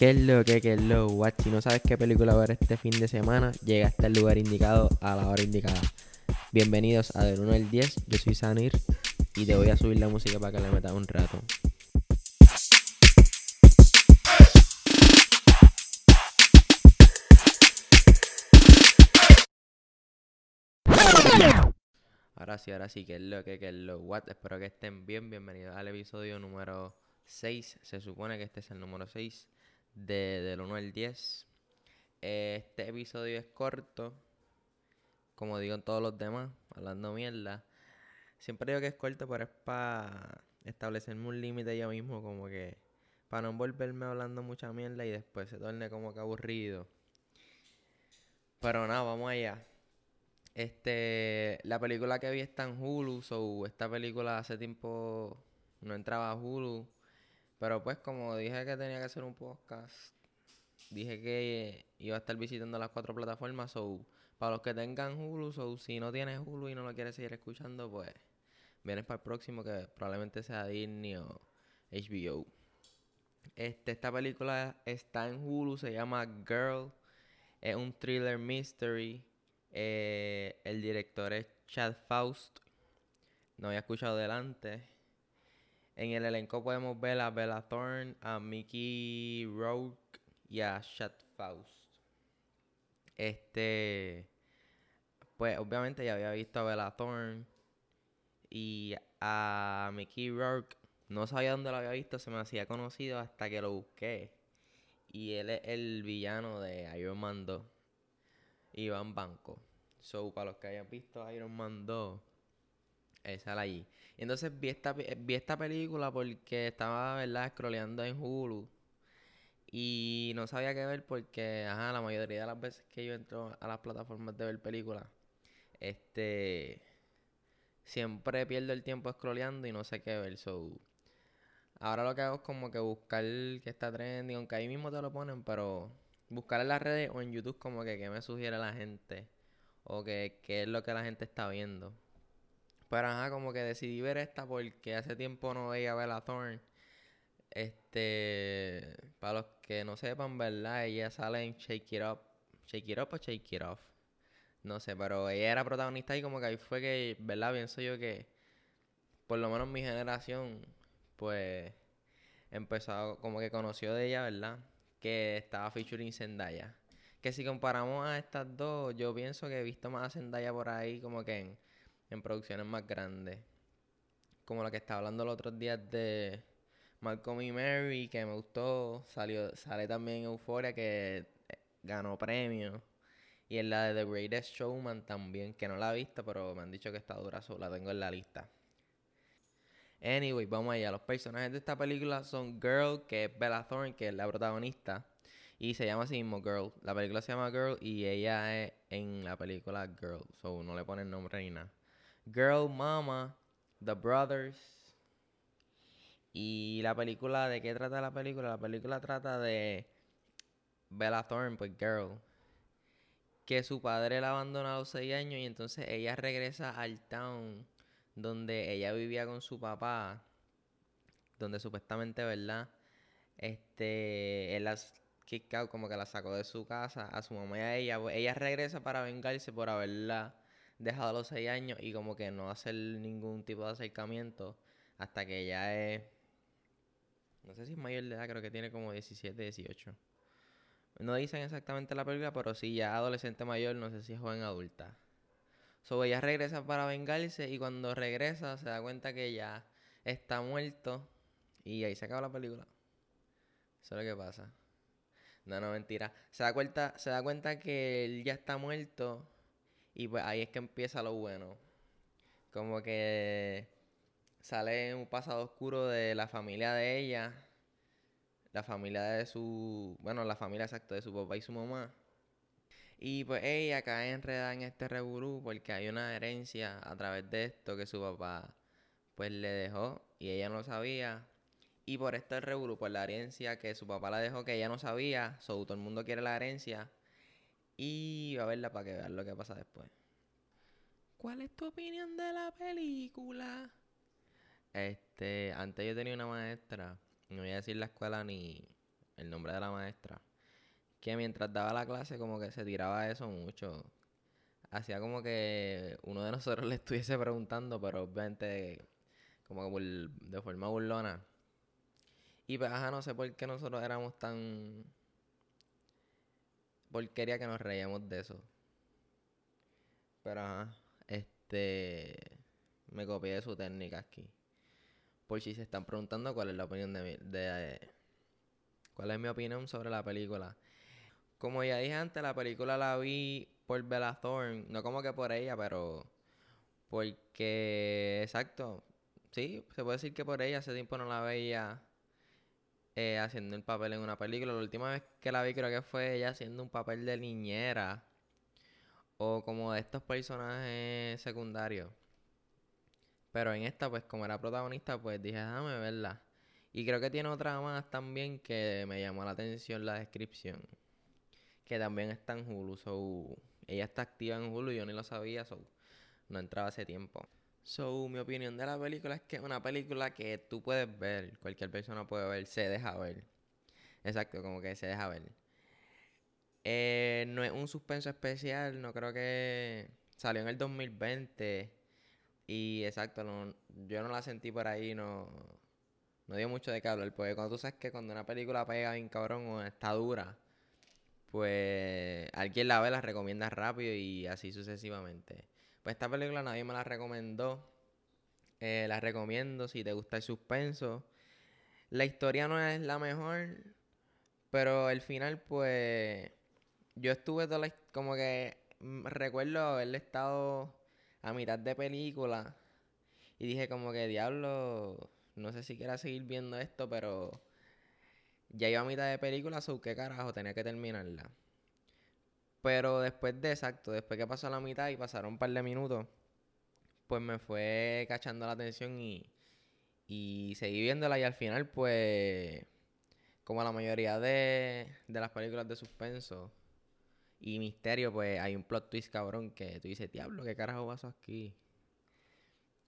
¿Qué es lo que, qué es lo what? Si no sabes qué película ver este fin de semana, llega hasta el lugar indicado a la hora indicada. Bienvenidos a Del 1 al 10, yo soy Sanir y te voy a subir la música para que le metas un rato. Ahora sí, ahora sí, que es lo que, que es lo what. Espero que estén bien. Bienvenidos al episodio número 6. Se supone que este es el número 6 de, del 1 al 10. Este episodio es corto. Como digo en todos los demás, hablando mierda. Siempre digo que es corto, pero es para establecerme un límite yo mismo, como que para no envolverme hablando mucha mierda y después se torne como que aburrido. Pero nada, vamos allá. Este, la película que vi está en Hulu, so esta película hace tiempo no entraba a Hulu, pero pues como dije que tenía que hacer un podcast, dije que iba a estar visitando las cuatro plataformas, so para los que tengan Hulu, so si no tienes Hulu y no lo quieres seguir escuchando, pues vienes para el próximo que probablemente sea Disney o HBO. Este, esta película está en Hulu, se llama Girl, es un thriller mystery eh, el director es Chad Faust. No había escuchado delante. En el elenco podemos ver a Bella Thorne, a Mickey Rourke y a Chad Faust. Este. Pues obviamente ya había visto a Bella Thorne y a Mickey Rourke. No sabía dónde lo había visto, se me hacía conocido hasta que lo busqué. Y él es el villano de Iron Man 2. Iván Banco. So, para los que hayan visto Iron Man 2, sale allí. Y entonces vi esta, vi esta película porque estaba, ¿verdad?, scrolleando en Hulu. Y no sabía qué ver porque, ajá, la mayoría de las veces que yo entro a las plataformas de ver películas, este, siempre pierdo el tiempo scrolleando y no sé qué ver. So, ahora lo que hago es como que buscar que está trending, aunque ahí mismo te lo ponen, pero buscar en las redes o en YouTube como que, que me sugiere la gente o que, es lo que la gente está viendo. Pero ajá, como que decidí ver esta porque hace tiempo no veía a Bella Thorne. Este, para los que no sepan, ¿verdad? Ella sale en Shake It Up. Shake It Up o Shake It Off. No sé, pero ella era protagonista y como que ahí fue que, ¿verdad? Pienso yo que, por lo menos mi generación, pues, empezó, como que conoció de ella, ¿verdad? Que estaba featuring Zendaya. Que si comparamos a estas dos, yo pienso que he visto más a Zendaya por ahí como que en, producciones más grandes. Como la que estaba hablando los otros días de Malcolm y Mary, que me gustó. Salió, sale también Euphoria, que eh, ganó premio. Y en la de The Greatest Showman también, que no la he visto, pero me han dicho que está dura, la tengo en la lista. Anyway, vamos allá. Los personajes de esta película son Girl, que es Bella Thorne, que es la protagonista. Y se llama así mismo Girl. La película se llama Girl y ella es en la película Girl. So no le ponen nombre ni nada. Girl, Mama, The Brothers. Y la película, ¿de qué trata la película? La película trata de Bella Thorne, pues Girl. Que su padre la abandona a los 6 años y entonces ella regresa al town donde ella vivía con su papá. Donde supuestamente, ¿verdad? Este, él las como que la sacó de su casa a su mamá y a ella. Pues, ella regresa para vengarse por haberla dejado a los 6 años y como que no hacer ningún tipo de acercamiento hasta que ella es... No sé si es mayor de edad, creo que tiene como 17, 18. No dicen exactamente la película, pero sí ya adolescente mayor, no sé si es joven adulta. So ella regresa para vengarse y cuando regresa se da cuenta que ya está muerto y ahí se acaba la película. Eso es lo que pasa. No, no, mentira. Se da cuenta, se da cuenta que él ya está muerto. Y pues ahí es que empieza lo bueno. Como que sale un pasado oscuro de la familia de ella. La familia de su. Bueno, la familia exacta de su papá y su mamá. Y pues ella cae enredada en este reburú porque hay una herencia a través de esto que su papá pues le dejó y ella no sabía. Y por esto el revuelo, por la herencia que su papá la dejó que ella no sabía, todo el mundo quiere la herencia. Y va a verla para que vean lo que pasa después. ¿Cuál es tu opinión de la película? Este, antes yo tenía una maestra, no voy a decir la escuela ni el nombre de la maestra, que mientras daba la clase como que se tiraba eso mucho. Hacía como que uno de nosotros le estuviese preguntando, pero obviamente como que de forma burlona. Y pues, ajá, no sé por qué nosotros éramos tan porquería que nos reíamos de eso. Pero ajá, este. Me copié de su técnica aquí. Por si se están preguntando cuál es la opinión de, mi, de cuál es mi opinión sobre la película. Como ya dije antes, la película la vi por Bella Thorne, no como que por ella, pero porque exacto, sí, se puede decir que por ella hace tiempo no la veía eh, haciendo el papel en una película. La última vez que la vi creo que fue ella haciendo un papel de niñera o como de estos personajes secundarios. Pero en esta, pues como era protagonista, pues dije, déjame verla. Y creo que tiene otra más también que me llamó la atención la descripción. Que también está en Hulu. So, ella está activa en Hulu, yo ni lo sabía, so, no entraba hace tiempo. So, mi opinión de la película es que es una película que tú puedes ver, cualquier persona puede ver, se deja ver. Exacto, como que se deja ver. Eh, no es un suspenso especial, no creo que salió en el 2020 y exacto, yo no la sentí por ahí, no, no dio mucho de qué hablar, porque cuando tú sabes que cuando una película pega bien cabrón o está dura, pues alguien la ve, la recomienda rápido y así sucesivamente. Pues esta película nadie me la recomendó. Eh, la recomiendo si te gusta el suspenso. La historia no es la mejor, pero el final, pues, yo estuve toda la, como que mm, recuerdo haberle estado a mitad de película y dije como que diablo, no sé si quiera seguir viendo esto, pero ya iba a mitad de película, so qué carajo, tenía que terminarla. Pero después de exacto, después que pasó la mitad y pasaron un par de minutos, pues me fue cachando la atención y, y seguí viéndola y al final pues como la mayoría de, de las películas de suspenso y misterio, pues hay un plot twist cabrón que tú dices, diablo, ¿qué carajo pasó aquí?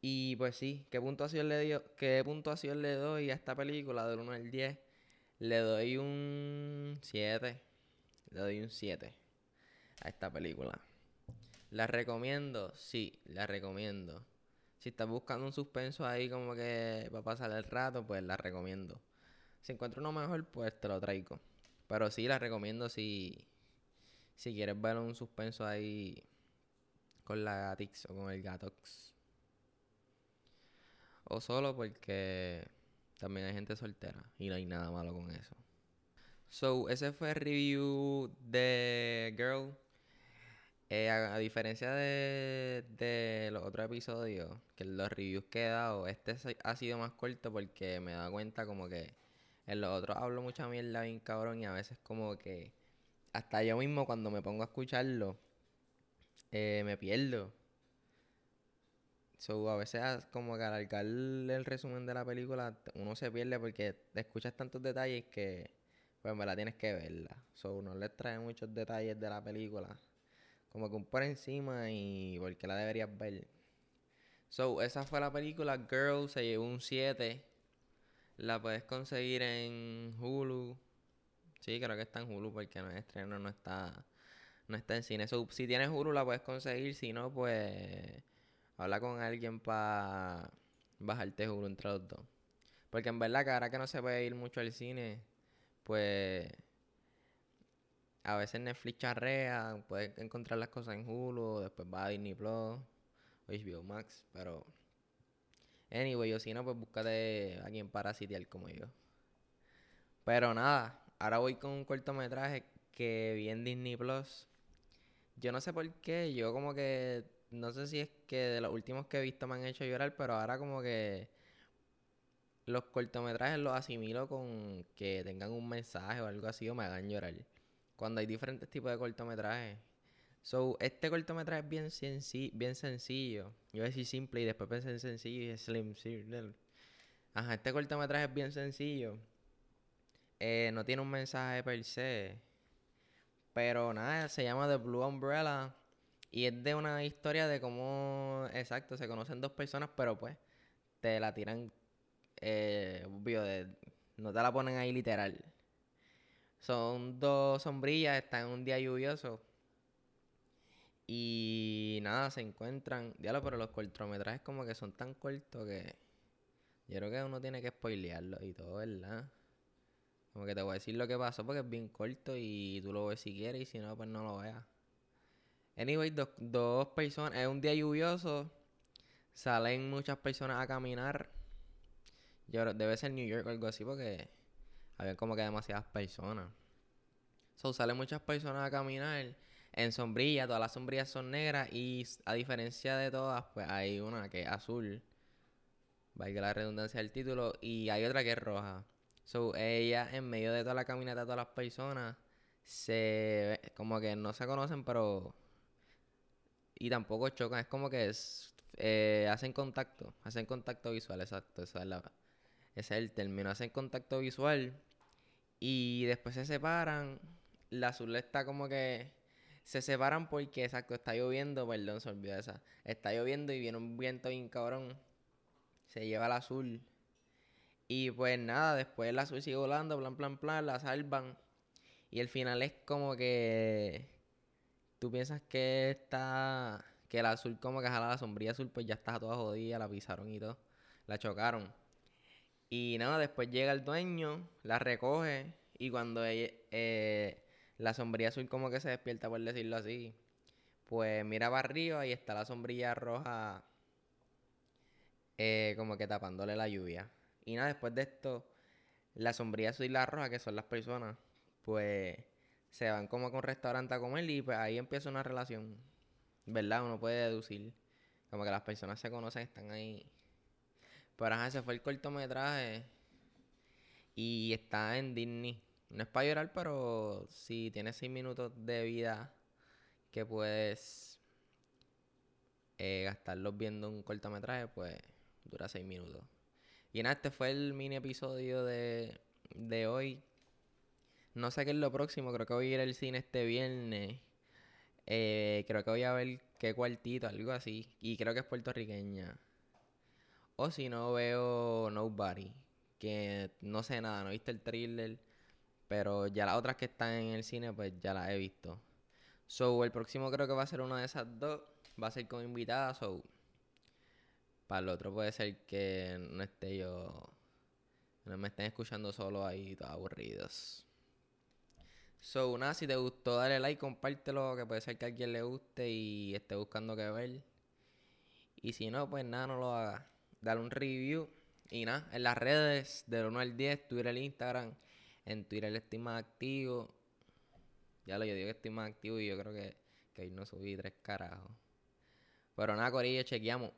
Y pues sí, ¿qué puntuación le, dio, qué puntuación le doy a esta película del 1 al 10? Le doy un 7. Le doy un 7 a esta película. ¿La recomiendo? Sí, la recomiendo. Si estás buscando un suspenso ahí como que va a pasar el rato, pues la recomiendo. Si encuentro uno mejor, pues te lo traigo. Pero sí, la recomiendo si, si quieres ver un suspenso ahí con la Gatix o con el Gatox. O solo porque también hay gente soltera y no hay nada malo con eso. So, ese fue el review de Girl. Eh, a, diferencia de, de, los otros episodios, que los reviews que he dado, este ha sido más corto porque me he dado cuenta como que en los otros hablo mucha mierda bien cabrón y a veces como que hasta yo mismo cuando me pongo a escucharlo eh, me pierdo. So, a veces como que al alargar el resumen de la película uno se pierde porque escuchas tantos detalles que pues me la tienes que verla. So, no les trae muchos detalles de la película como que un por encima y porque la deberías ver. So, esa fue la película Girl, se llevó un 7. La puedes conseguir en Hulu. Sí, creo que está en Hulu porque no es estreno, no está, no está en cine. So, si tienes Hulu la puedes conseguir, si no, pues habla con alguien para bajarte Hulu entre los dos. Porque en verdad que ahora que no se puede ir mucho al cine, pues a veces Netflix charrea, puedes encontrar las cosas en Hulu, después va a Disney Plus o HBO Max, pero anyway, o si no, pues búscate a quien para sitiar como yo. Pero nada, ahora voy con un cortometraje que vi en Disney Plus. Yo no sé por qué, yo como que no sé si es que de los últimos que he visto me han hecho llorar, pero ahora como que los cortometrajes los asimilo con que tengan un mensaje o algo así o me hagan llorar cuando hay diferentes tipos de cortometrajes. So, este cortometraje es bien, senci bien sencillo. Yo voy a decir simple y después pensé en sencillo y es slim. Ajá, este cortometraje es bien sencillo. Eh, no tiene un mensaje per se. Pero nada, se llama The Blue Umbrella. Y es de una historia de cómo, exacto, se conocen dos personas, pero pues te la tiran, eh, obvio, no te la ponen ahí literal. Son dos sombrillas, están en un día lluvioso. Y nada, se encuentran. Diablo, pero los cortometrajes como que son tan cortos que. Yo creo que uno tiene que spoilearlo y todo, ¿verdad? Como que te voy a decir lo que pasó porque es bien corto y tú lo ves si quieres y si no, pues no lo veas. Anyway, dos, dos personas. Es un día lluvioso. Salen muchas personas a caminar. Yo debe ser New York o algo así porque había como que demasiadas personas. So, salen muchas personas a caminar en sombrilla, todas las sombrillas son negras y a diferencia de todas, pues hay una que es azul, valga la redundancia del título, y hay otra que es roja. So, ella en medio de toda la caminata todas las personas, se como que no se conocen, pero y tampoco chocan, es como que eh, hacen contacto, hacen contacto visual, exacto, esa es la, ese es el término, hacen contacto visual y después se separan. La azul está como que se separan porque, exacto, está lloviendo, perdón, se olvidó esa. Está lloviendo y viene un viento bien cabrón. Se lleva el azul. Y pues nada, después el azul sigue volando, plan, plan, plan, la salvan. Y el final es como que tú piensas que está, que el azul como que jala la sombrilla azul, pues ya está toda jodida, la pisaron y todo. La chocaron. Y nada, después llega el dueño, la recoge y cuando ella- eh, la sombrilla azul como que se despierta, por decirlo así, pues mira para arriba y está la sombrilla roja eh, como que tapándole la lluvia. Y nada, después de esto, la sombrilla azul y la roja, que son las personas, pues se van como a un restaurante a comer y pues ahí empieza una relación, ¿verdad? Uno puede deducir, como que las personas se conocen, están ahí. Pero ajá, ese fue el cortometraje. Y está en Disney. No es para llorar, pero si tienes 6 minutos de vida que puedes eh, gastarlos viendo un cortometraje, pues dura 6 minutos. Y nada, este fue el mini episodio de, de hoy. No sé qué es lo próximo, creo que voy a ir al cine este viernes. Eh, creo que voy a ver qué cuartito, algo así. Y creo que es puertorriqueña. O si no, veo Nobody. Que no sé nada, no he visto el thriller. Pero ya las otras que están en el cine, pues ya las he visto. So, el próximo creo que va a ser una de esas dos. Va a ser con invitada, so. Para el otro puede ser que no esté yo. No me estén escuchando solo ahí, todos aburridos. So, nada, si te gustó, dale like, compártelo, que puede ser que a alguien le guste y esté buscando qué ver. Y si no, pues nada, no lo haga. Dale un review. Y nada, en las redes, del 1 al 10, Twitter, Instagram. En Twitter estoy más activo. Ya lo yo digo que estoy más activo y yo creo que, que hoy no subí tres carajos. Pero nada, Corillo, chequeamos.